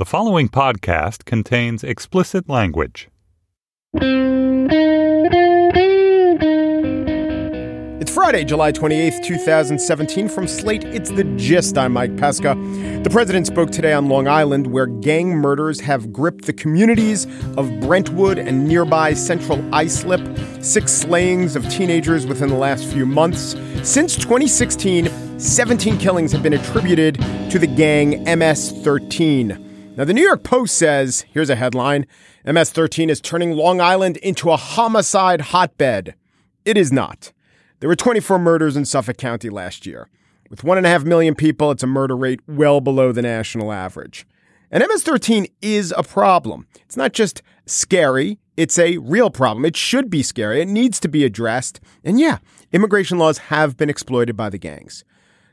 The following podcast contains explicit language. It's Friday, July 28th, 2017. From Slate, it's The Gist. I'm Mike Pesca. The president spoke today on Long Island, where gang murders have gripped the communities of Brentwood and nearby Central Islip. Six slayings of teenagers within the last few months. Since 2016, 17 killings have been attributed to the gang MS 13. Now, the New York Post says here's a headline MS 13 is turning Long Island into a homicide hotbed. It is not. There were 24 murders in Suffolk County last year. With one and a half million people, it's a murder rate well below the national average. And MS 13 is a problem. It's not just scary, it's a real problem. It should be scary, it needs to be addressed. And yeah, immigration laws have been exploited by the gangs.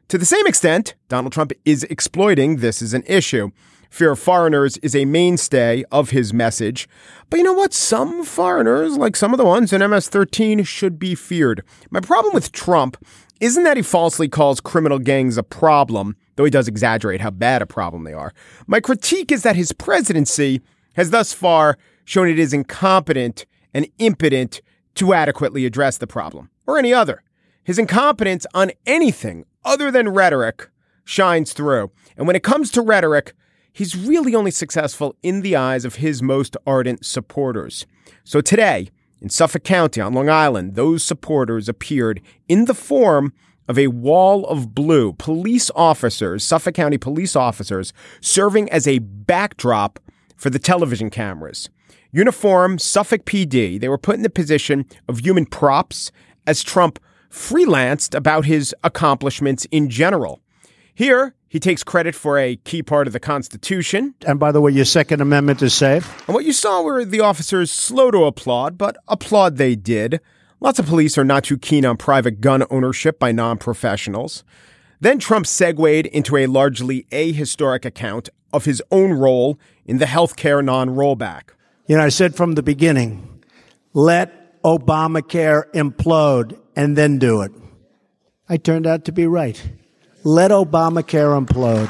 To the same extent, Donald Trump is exploiting this as an issue. Fear of foreigners is a mainstay of his message. But you know what? Some foreigners, like some of the ones in MS 13, should be feared. My problem with Trump isn't that he falsely calls criminal gangs a problem, though he does exaggerate how bad a problem they are. My critique is that his presidency has thus far shown it is incompetent and impotent to adequately address the problem, or any other. His incompetence on anything other than rhetoric shines through. And when it comes to rhetoric, he's really only successful in the eyes of his most ardent supporters. So today, in Suffolk County on Long Island, those supporters appeared in the form of a wall of blue, police officers, Suffolk County police officers, serving as a backdrop for the television cameras. Uniform Suffolk PD, they were put in the position of human props as Trump freelanced about his accomplishments in general. Here, he takes credit for a key part of the Constitution. And by the way, your Second Amendment is safe. And what you saw were the officers slow to applaud, but applaud they did. Lots of police are not too keen on private gun ownership by non professionals. Then Trump segued into a largely ahistoric account of his own role in the healthcare non rollback. You know, I said from the beginning, let Obamacare implode and then do it. I turned out to be right. Let Obamacare implode.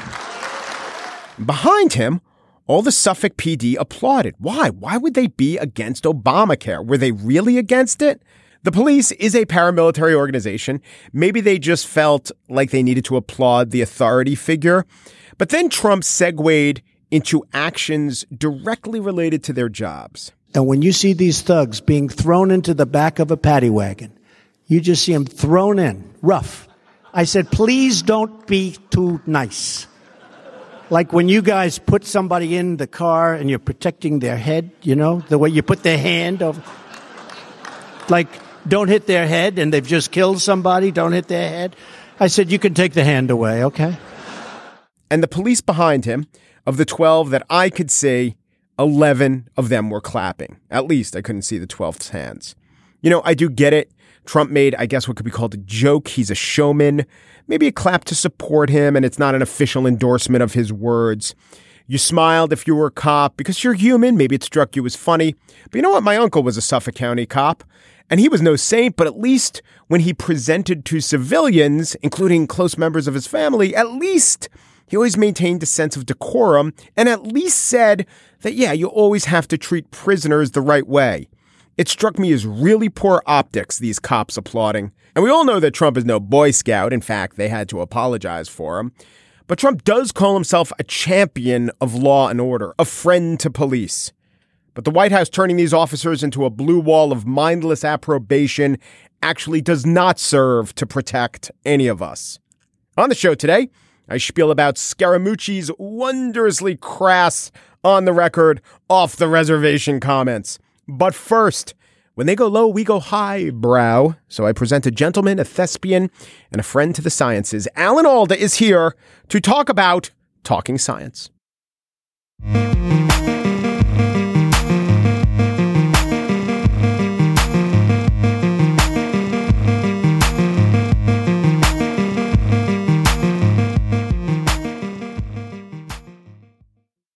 Behind him, all the Suffolk PD applauded. Why? Why would they be against Obamacare? Were they really against it? The police is a paramilitary organization. Maybe they just felt like they needed to applaud the authority figure. But then Trump segued into actions directly related to their jobs. And when you see these thugs being thrown into the back of a paddy wagon, you just see them thrown in, rough, I said, please don't be too nice. Like when you guys put somebody in the car and you're protecting their head, you know, the way you put their hand over. Like, don't hit their head and they've just killed somebody, don't hit their head. I said, you can take the hand away, okay? And the police behind him, of the 12 that I could see, 11 of them were clapping. At least I couldn't see the 12th hands. You know, I do get it. Trump made, I guess, what could be called a joke. He's a showman. Maybe a clap to support him, and it's not an official endorsement of his words. You smiled if you were a cop because you're human. Maybe it struck you as funny. But you know what? My uncle was a Suffolk County cop, and he was no saint, but at least when he presented to civilians, including close members of his family, at least he always maintained a sense of decorum and at least said that, yeah, you always have to treat prisoners the right way. It struck me as really poor optics, these cops applauding. And we all know that Trump is no Boy Scout. In fact, they had to apologize for him. But Trump does call himself a champion of law and order, a friend to police. But the White House turning these officers into a blue wall of mindless approbation actually does not serve to protect any of us. On the show today, I spiel about Scaramucci's wondrously crass, on the record, off the reservation comments. But first, when they go low, we go high, brow. So I present a gentleman, a thespian, and a friend to the sciences. Alan Alda is here to talk about talking science.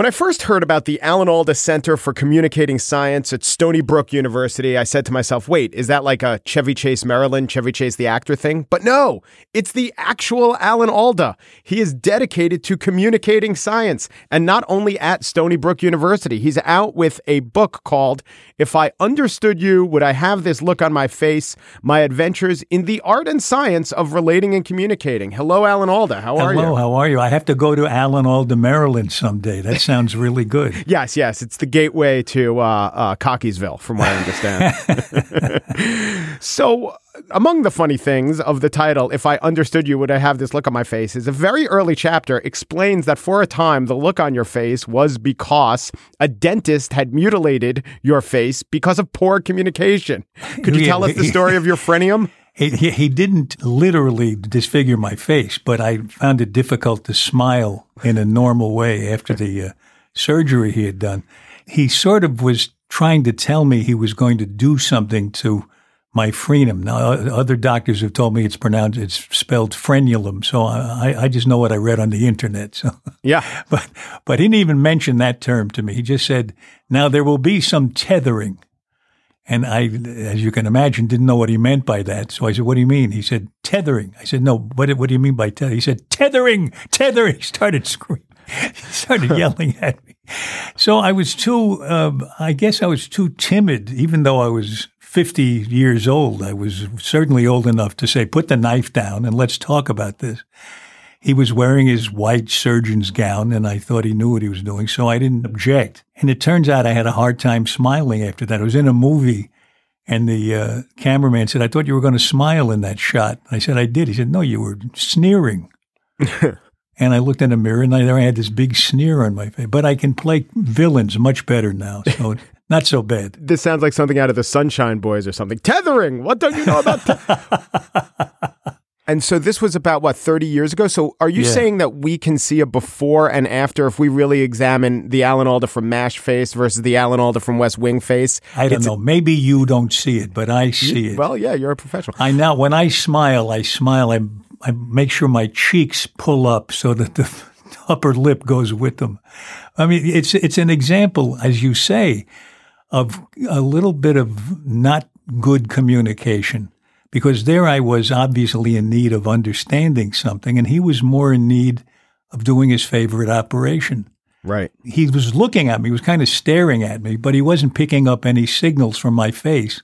When I first heard about the Alan Alda Center for Communicating Science at Stony Brook University, I said to myself, wait, is that like a Chevy Chase Maryland, Chevy Chase the actor thing? But no, it's the actual Alan Alda. He is dedicated to communicating science, and not only at Stony Brook University. He's out with a book called If I Understood You, Would I Have This Look on My Face? My Adventures in the Art and Science of Relating and Communicating. Hello, Alan Alda. How are Hello, you? Hello, how are you? I have to go to Alan Alda, Maryland someday. That's sounds really good. Yes, yes. It's the gateway to uh, uh, Cockeysville, from what I understand. so, among the funny things of the title, If I Understood You, Would I Have This Look on My Face, is a very early chapter explains that for a time, the look on your face was because a dentist had mutilated your face because of poor communication. Could you tell us the story of your frenium? He, he, he didn't literally disfigure my face, but I found it difficult to smile in a normal way after the uh, surgery he had done. He sort of was trying to tell me he was going to do something to my frenum. Now, other doctors have told me it's pronounced, it's spelled frenulum. So I, I just know what I read on the internet. So, Yeah. but, but he didn't even mention that term to me. He just said, now there will be some tethering. And I, as you can imagine, didn't know what he meant by that. So I said, what do you mean? He said, tethering. I said, no, what, what do you mean by tethering? He said, tethering, tethering. He started screaming. He started yelling at me. So I was too, um, I guess I was too timid, even though I was 50 years old. I was certainly old enough to say, put the knife down and let's talk about this. He was wearing his white surgeon's gown, and I thought he knew what he was doing, so I didn't object. And it turns out I had a hard time smiling after that. I was in a movie, and the uh, cameraman said, I thought you were going to smile in that shot. I said, I did. He said, No, you were sneering. and I looked in the mirror, and I, there I had this big sneer on my face. But I can play villains much better now, so not so bad. This sounds like something out of the Sunshine Boys or something. Tethering. What don't you know about? te- and so this was about what 30 years ago. So are you Yeah. saying that we can see a before and after if we really examine the Alan Alda from MASH face versus the Alan Alda from West Wing face? I don't know. Maybe you don't see it, but I see it. Well, yeah, you're a professional. I now, when I smile, I smile. I, I make sure my cheeks pull up so that the upper lip goes with them. I mean, it's it's an example, as you say, of a little bit of not good communication. Because there I was obviously in need of understanding something, and he was more in need of doing his favorite operation Right. he was looking at me, he was kind of staring at me, but he wasn't picking up any signals from my face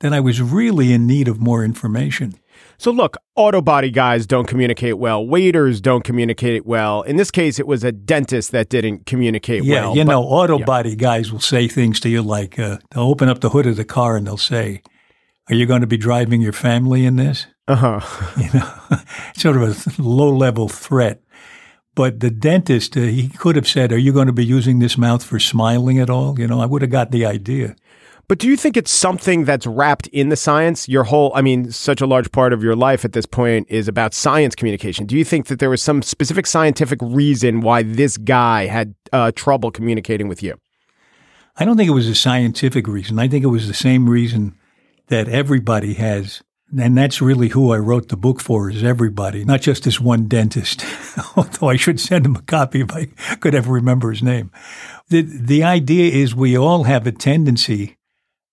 that I was really in need of more information. So look, auto body guys don't communicate well. Waiters don't communicate well. In this case, it was a dentist that didn't communicate Yeah, well. you but- know, auto yeah. body guys will say things to you like, uh, they'll open up the hood of the car and they'll say, Are you going to be driving your family in this? Uh-huh. You know, sort of a low level threat. But the dentist, uh, he could have said, Are you going to be using this mouth for smiling at all? You know, I would have got the idea. But do you think it's something that's wrapped in the science? Your whole, I mean, such a large part of your life at this point is about science communication. Do you think that there was some specific scientific reason why this guy had uh, trouble communicating with you? I don't think it was a scientific reason. I think it was the same reason that everybody has. And that's really who I wrote the book for is everybody, not just this one dentist. Although I should send him a copy if I could ever remember his name. The, the idea is we all have a tendency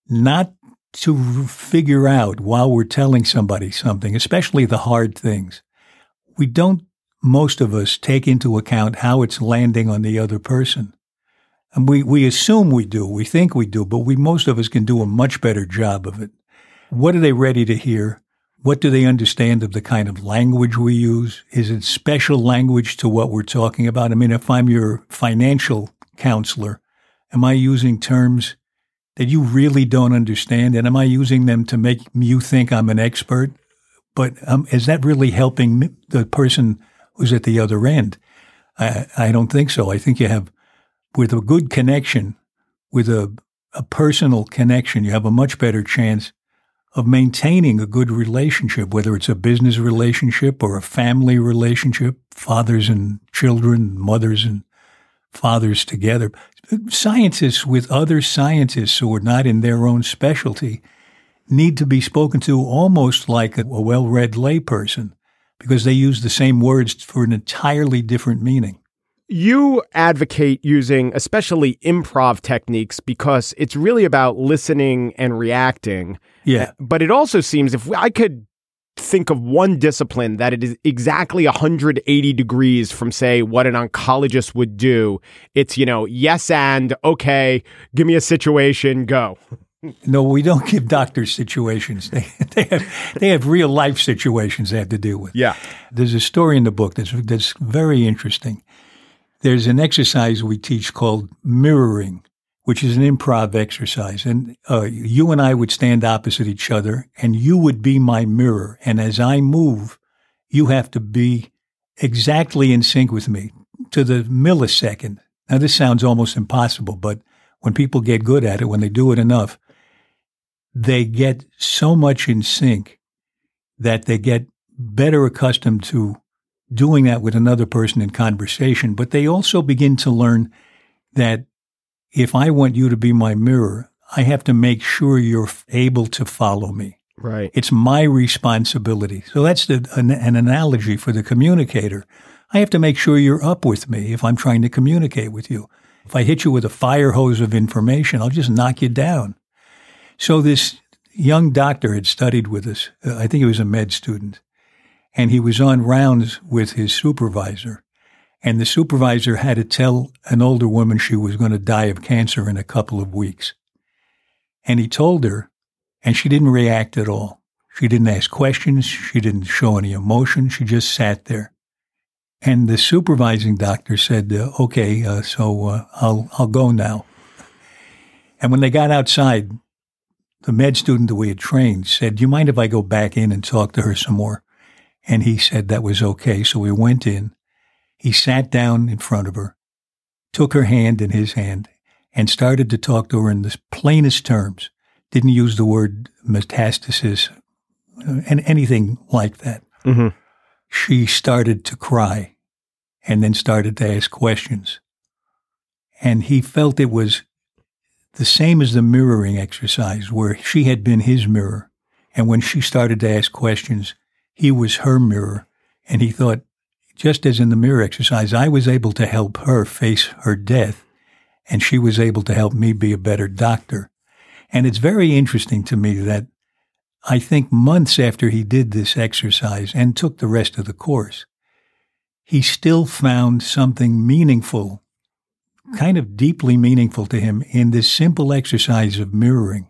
not to figure out while we're telling somebody something, especially the hard things. We don't, most of us, take into account how it's landing on the other person. And we, we assume we do, we think we do, but we, most of us can do a much better job of it. What are they ready to hear? What do they understand of the kind of language we use? Is it special language to what we're talking about? I mean, if I'm your financial counselor, am I using terms that you really don't understand? And am I using them to make you think I'm an expert? But um, is that really helping the person who's at the other end? I, I don't think so. I think you have, with a good connection, with a, a personal connection, you have a much better chance of maintaining a good relationship, whether it's a business relationship or a family relationship, fathers and children, mothers and fathers together. Scientists with other scientists who are not in their own specialty need to be spoken to almost like a, well read layperson because they use the same words for an entirely different meaning. You advocate using especially improv techniques because it's really about listening and reacting. Yeah. Uh, but it also seems if I could think of one discipline that it is exactly 180 degrees from say what an oncologist would do. It's you know yes and okay give me a situation go. No we don't give doctors situations. They, they have they have real life situations they have to deal with. Yeah. There's a story in the book that's that's very interesting there's an exercise we teach called mirroring which is an improv exercise. And uh, you and I would stand opposite each other, and you would be my mirror. And as I move, you have to be exactly in sync with me to the millisecond. Now, this sounds almost impossible, but when people get good at it, when they do it enough, they get so much in sync that they get better accustomed to doing that with another person in conversation. But they also begin to learn that if I want you to be my mirror, I have to make sure you're able to follow me. Right. It's my responsibility. So that's the, an, an, analogy for the communicator. I have to make sure you're up with me if I'm trying to communicate with you. If I hit you with a fire hose of information, I'll just knock you down. So this young doctor had studied with us. Uh, I think he was a med student. And he was on rounds with his supervisor. And the supervisor had to tell an older woman she was going to die of cancer in a couple of weeks. And he told her, and she didn't react at all. She didn't ask questions. She didn't show any emotion. She just sat there. And the supervising doctor said, uh, "Okay, uh, so uh, I'll I'll go now." And when they got outside, the med student that we had trained said, "Do you mind if I go back in and talk to her some more?" And he said that was okay. So we went in, he sat down in front of her, took her hand in his hand, and started to talk to her in the plainest terms. Didn't use the word metastasis uh, and anything like that. Mm-hmm. She started to cry and then started to ask questions. And he felt it was the same as the mirroring exercise where she had been his mirror. And when she started to ask questions, he was her mirror. And he thought, just as in the mirror exercise, I was able to help her face her death, and she was able to help me be a better doctor. And it's very interesting to me that I think months after he did this exercise and took the rest of the course, he still found something meaningful, kind of deeply meaningful to him in this simple exercise of mirroring.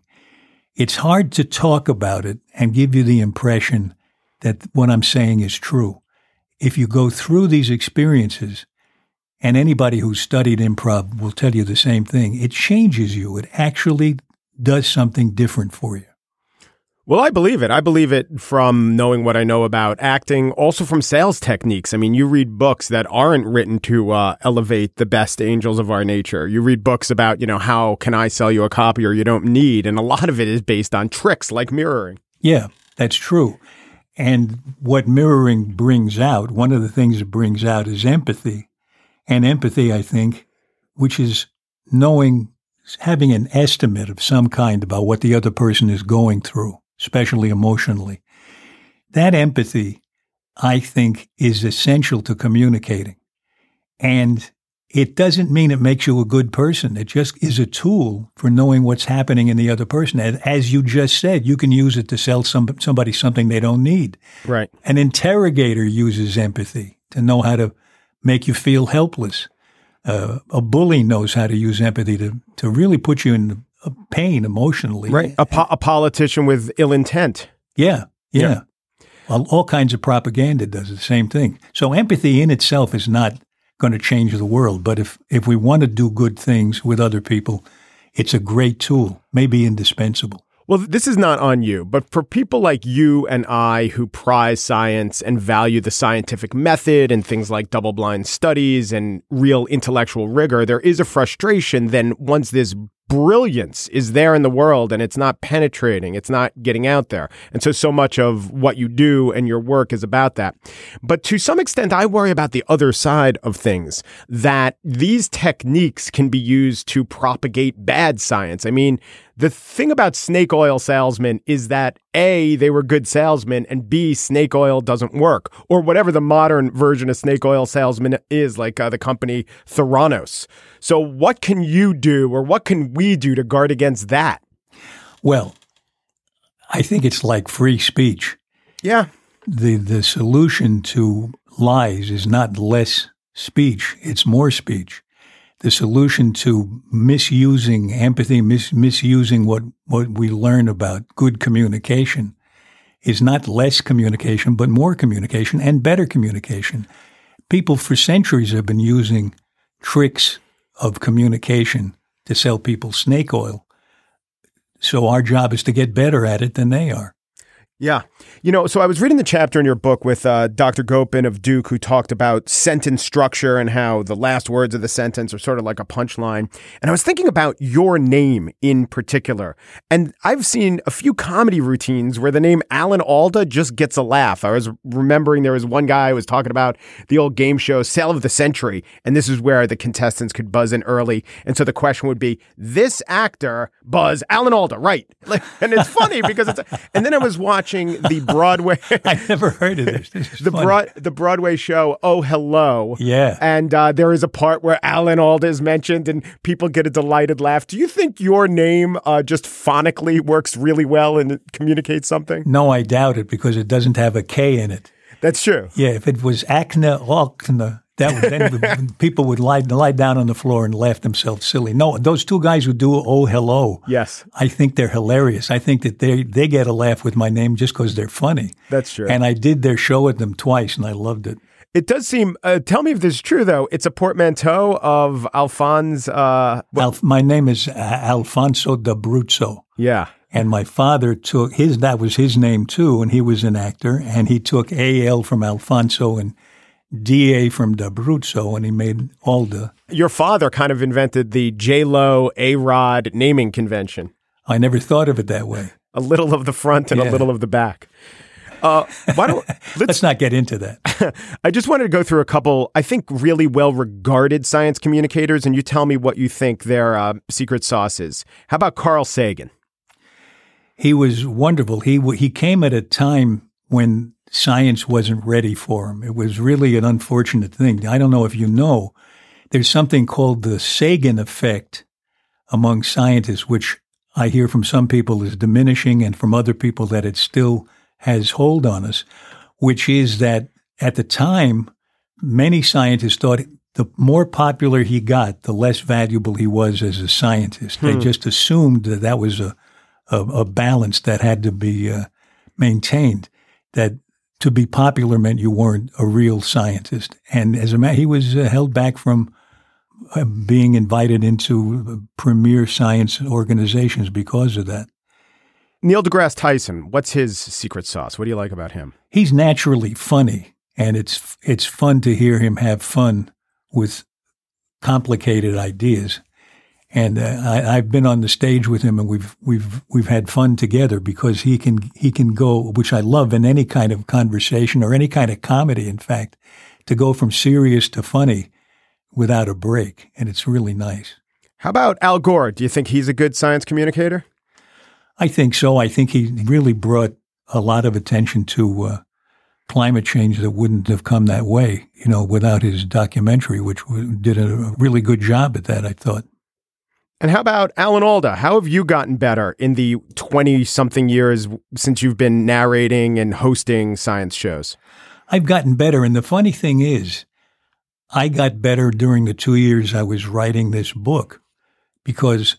It's hard to talk about it and give you the impression that what I'm saying is true if you go through these experiences, and anybody who's studied improv will tell you the same thing, it changes you. It actually does something different for you. Well, I believe it. I believe it from knowing what I know about acting, also from sales techniques. I mean, you read books that aren't written to uh, elevate the best angels of our nature. You read books about, you know, how can I sell you a copier you don't need? And a lot of it is based on tricks like mirroring. Yeah, that's true. And what mirroring brings out, one of the things it brings out is empathy. And empathy, I think, which is knowing, having an estimate of some kind about what the other person is going through, especially emotionally. That empathy, I think, is essential to communicating. And it doesn't mean it makes you a good person. It just is a tool for knowing what's happening in the other person. As you just said, you can use it to sell some, somebody something they don't need. Right. An interrogator uses empathy to know how to make you feel helpless. Uh, a bully knows how to use empathy to, to really put you in pain emotionally. Right. A, po- a politician with ill intent. Yeah. Yeah. Yeah. Well, all kinds of propaganda does the same thing. So empathy in itself is not going to change the world. But if, if we want to do good things with other people, it's a great tool, maybe indispensable. Well, this is not on you, but for people like you and I who prize science and value the scientific method and things like double blind studies and real intellectual rigor, there is a frustration then once this brilliance is there in the world and it's not penetrating, it's not getting out there. And so, so much of what you do and your work is about that. But to some extent, I worry about the other side of things that these techniques can be used to propagate bad science. I mean, the thing about snake oil salesmen is that A, they were good salesmen, and B, snake oil doesn't work, or whatever the modern version of snake oil salesman is, like uh, the company Theranos. So, what can you do, or what can we do to guard against that? Well, I think it's like free speech. Yeah. The, the solution to lies is not less speech, it's more speech the solution to misusing empathy, mis- misusing what, what we learn about good communication is not less communication, but more communication and better communication. People for centuries have been using tricks of communication to sell people snake oil. So our job is to get better at it than they are. Yeah. You know, so I was reading the chapter in your book with uh, Dr. Gopen of Duke, who talked about sentence structure and how the last words of the sentence are sort of like a punchline. And I was thinking about your name in particular. And I've seen a few comedy routines where the name Alan Alda just gets a laugh. I was remembering there was one guy who was talking about the old game show Sale of the Century. And this is where the contestants could buzz in early. And so the question would be, this actor, Buzz, Alan Alda, right? Like, and it's funny because it's, and then I was watching the Broadway. I never heard of this. this the broad the Broadway show. Oh, hello. Yeah. And uh, there is a part where Alan Alda is mentioned, and people get a delighted laugh. Do you think your name uh, just phonically works really well and communicates something? No, I doubt it because it doesn't have a K in it. That's true. Yeah, if it was Acne Alkna, that would, then people would lie, lie down on the floor and laugh themselves silly. No, those two guys who do "Oh Hello," yes, I think they're hilarious. I think that they they get a laugh with my name just because they're funny. That's true. And I did their show with them twice, and I loved it. It does seem. Uh, tell me if this is true, though. It's a portmanteau of Alphonse. Uh, Alf, my name is uh, Alphonso d'Abruzzo. Yeah. And my father took his. That was his name too, and he was an actor. And he took A L from Alphonso and DA from D'Abruzzo, and he made all the. Your father kind of invented the J Lo A Rod naming convention. I never thought of it that way. A little of the front and yeah. a little of the back. Uh, why don't let's, let's, not get into that. I just wanted to go through a couple, I think, really well regarded science communicators, and you tell me what you think their uh, secret sauce is. How about Carl Sagan? He was wonderful. He he came at a time when science wasn't ready for him. It was really an unfortunate thing. I don't know if you know, there's something called the Sagan effect among scientists, which I hear from some people is diminishing and from other people that it still has hold on us, which is that at the time, many scientists thought the more popular he got, the less valuable he was as a scientist. Hmm. They just assumed that that was a, a, a balance that had to be uh, maintained. That to be popular meant you weren't a real scientist. And as a matter, he was uh, held back from uh, being invited into premier science organizations because of that. Neil deGrasse Tyson, what's his secret sauce? What do you like about him? He's naturally funny, and it's it's fun to hear him have fun with complicated ideas. And uh, I, have been on the stage with him, and we've we've we've had fun together because he can he can go, which I love in any kind of conversation or any kind of comedy. In fact, to go from serious to funny without a break, and it's really nice. How about Al Gore? Do you think he's a good science communicator? I think so. I think he really brought a lot of attention to uh, climate change that wouldn't have come that way, you know, without his documentary, which did a really good job at that. I thought. And how about Alan Alda? How have you gotten better in the 20 something years since you've been narrating and hosting science shows? I've gotten better. And the funny thing is, I got better during the two years I was writing this book because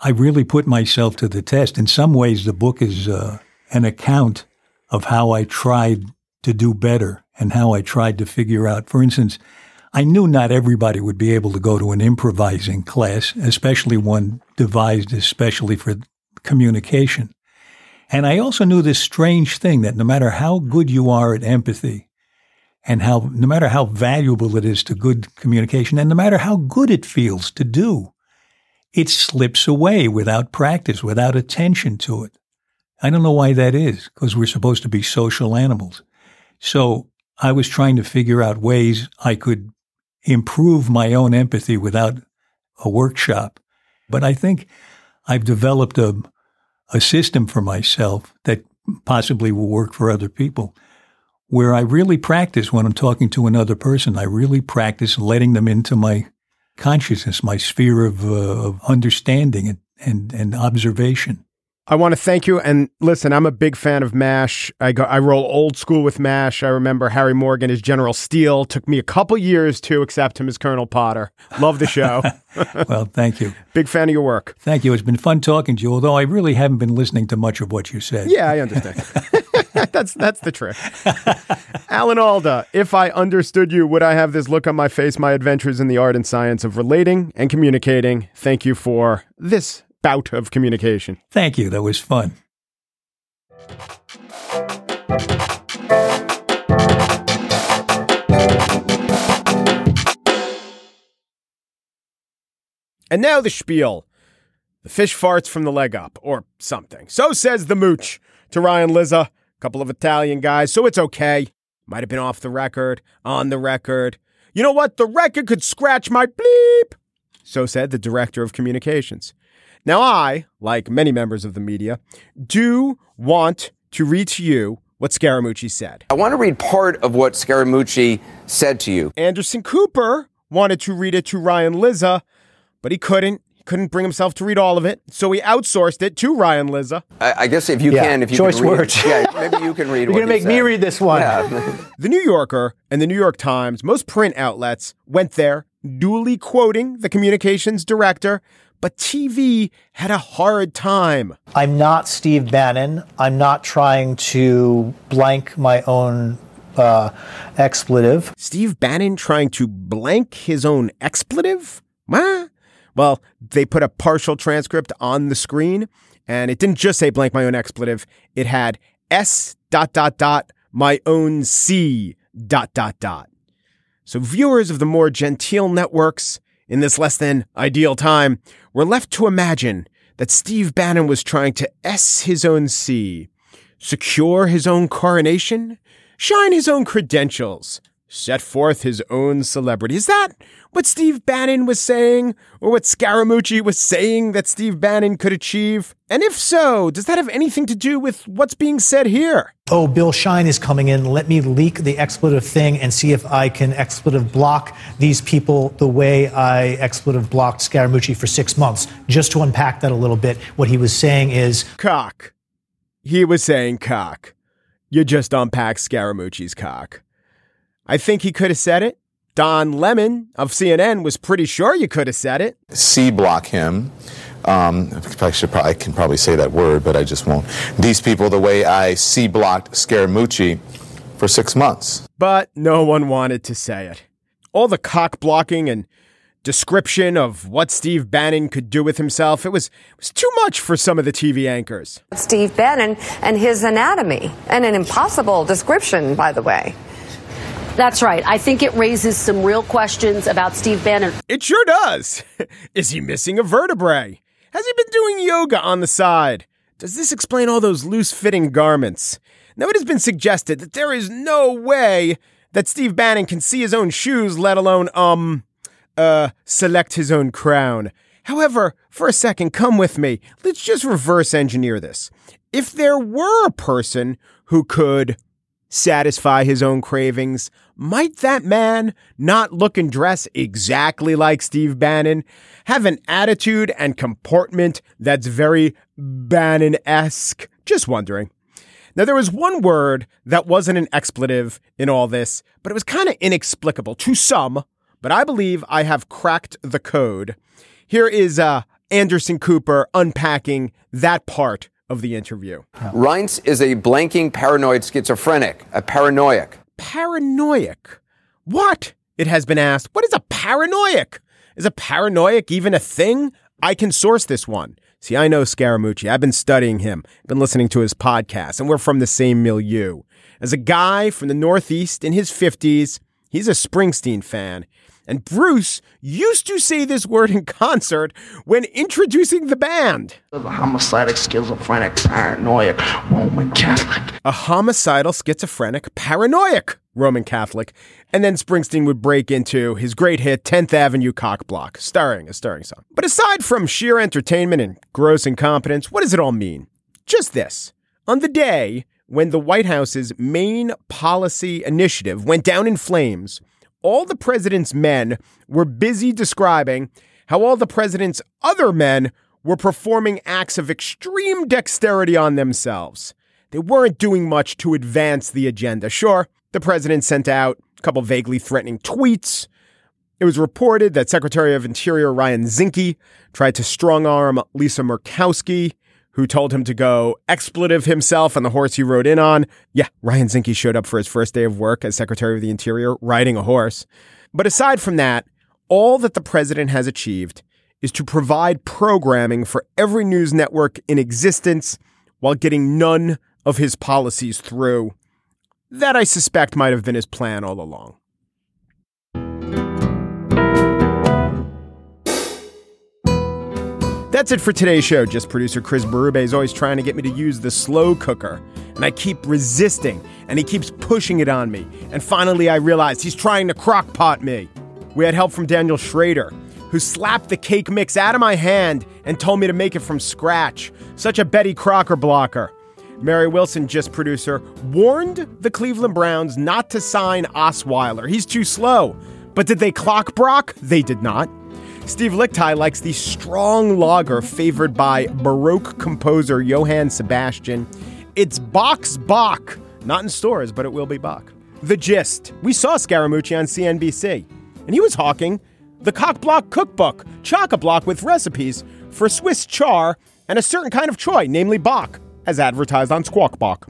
I really put myself to the test. In some ways, the book is uh, an account of how I tried to do better and how I tried to figure out, for instance, I knew not everybody would be able to go to an improvising class, especially one devised especially for communication. And I also knew this strange thing that no matter how good you are at empathy and how, no matter how valuable it is to good communication and no matter how good it feels to do, it slips away without practice, without attention to it. I don't know why that is because we're supposed to be social animals. So I was trying to figure out ways I could improve my own empathy without a workshop. But I think I've developed a, a system for myself that possibly will work for other people where I really practice when I'm talking to another person. I really practice letting them into my consciousness, my sphere of, uh, of understanding and, and, and observation. I want to thank you. And listen, I'm a big fan of MASH. I go, I roll old school with MASH. I remember Harry Morgan as General Steele. Took me a couple years to accept him as Colonel Potter. Love the show. well, thank you. Big fan of your work. Thank you. It's been fun talking to you, although I really haven't been listening to much of what you said. Yeah, I understand. that's that's the trick. Alan Alda, if I understood you, would I have this look on my face? My adventures in the art and science of relating and communicating. Thank you for this bout of communication. Thank you. That was fun. And now the spiel. The fish farts from the leg up, or something. So says the mooch to Ryan Lizza, a couple of Italian guys, so it's okay. Might have been off the record, on the record. You know what? The record could scratch my bleep. So said the director of communications. Now, I, like many members of the media, do want to read to you what Scaramucci said. I want to read part of what Scaramucci said to you. Anderson Cooper wanted to read it to Ryan Lizza, but he couldn't. He couldn't bring himself to read all of it, so he outsourced it to Ryan Lizza. I, I guess if you Yeah, can, if you choice can read, words. yeah, maybe you can read. You're what going to make me said. read this one. Yeah. The New Yorker and the New York Times, most print outlets, went there, duly quoting the communications director, but TV had a hard time. I'm not Steve Bannon. I'm not trying to blank my own uh, expletive. Steve Bannon trying to blank his own expletive? What? Well, they put a partial transcript on the screen, and it didn't just say blank my own expletive. It had S dot dot dot my own C dot dot dot. So viewers of the more genteel networks in this less than ideal time we're left to imagine that Steve Bannon was trying to S his own C, secure his own coronation, shine his own credentials, set forth his own celebrity. Is that what Steve Bannon was saying, or what Scaramucci was saying that Steve Bannon could achieve? And if so, does that have anything to do with what's being said here? Oh, Bill Shine is coming in. Let me leak the expletive thing and see if I can expletive block these people the way I expletive blocked Scaramucci for six months. Just to unpack that a little bit, what he was saying is Cock. He was saying cock. You just unpack Scaramucci's cock. I think he could have said it. Don Lemon of CNN was pretty sure you could have said it. C block him. Um, I, should probably, I can probably say that word, but I just won't. These people, the way I C blocked Scaramucci for six months. But no one wanted to say it. All the cock blocking and description of what Steve Bannon could do with himself, it was, it was too much for some of the TV anchors. Steve Bannon and his anatomy, and an impossible description, by the way. That's right. I think it raises some real questions about Steve Bannon. It sure does. Is he missing a vertebrae? Has he been doing yoga on the side? Does this explain all those loose fitting garments? Now, it has been suggested that there is no way that Steve Bannon can see his own shoes, let alone, um, uh, select his own crown. However, for a second, come with me. Let's just reverse engineer this. If there were a person who could satisfy his own cravings, might that man not look and dress exactly like Steve Bannon, have an attitude and comportment that's very Bannon esque? Just wondering. Now, there was one word that wasn't an expletive in all this, but it was kind of inexplicable to some, but I believe I have cracked the code. Here is uh, Anderson Cooper unpacking that part of the interview. Reince is a blanking paranoid schizophrenic, a paranoiac. Paranoiac. What? It has been asked. What is a paranoiac? Is a paranoiac even a thing? I can source this one. See, I know Scaramucci. I've been studying him, been listening to his podcast, and we're from the same milieu. As a guy from the Northeast in his 50s, he's a Springsteen fan. And Bruce used to say this word in concert when introducing the band. A homicidal, schizophrenic, paranoid Roman Catholic. A homicidal, schizophrenic, paranoid Roman Catholic. And then Springsteen would break into his great hit, 10th Avenue Cockblock, starring a starring song. But aside from sheer entertainment and gross incompetence, what does it all mean? Just this. On the day when the White House's main policy initiative went down in flames, all the president's men were busy describing how all the president's other men were performing acts of extreme dexterity on themselves. They weren't doing much to advance the agenda. Sure, the president sent out a couple vaguely threatening tweets. It was reported that Secretary of Interior Ryan Zinke tried to strong arm Lisa Murkowski who told him to go expletive himself on the horse he rode in on. Yeah, Ryan Zinke showed up for his first day of work as Secretary of the Interior riding a horse. But aside from that, all that the president has achieved is to provide programming for every news network in existence while getting none of his policies through. That I suspect might have been his plan all along. That's it for today's show. Gist producer Chris Berube is always trying to get me to use the slow cooker, and I keep resisting, and he keeps pushing it on me. And finally, I realized he's trying to crock pot me. We had help from Daniel Schrader, who slapped the cake mix out of my hand and told me to make it from scratch. Such a Betty Crocker blocker. Mary Wilson, Gist producer, warned the Cleveland Browns not to sign Osweiler. He's too slow. But did they clock Brock? They did not. Steve Lickteig likes the strong lager favored by Baroque composer Johann Sebastian. It's Box Bach, not in stores, but it will be Bach. The gist we saw Scaramucci on CNBC, and he was hawking the Cock Block Cookbook, chock a block with recipes for Swiss char and a certain kind of choy, namely Bach, as advertised on Squawk Bach.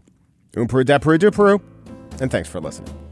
Umperu, Deperu, Duperu, and thanks for listening.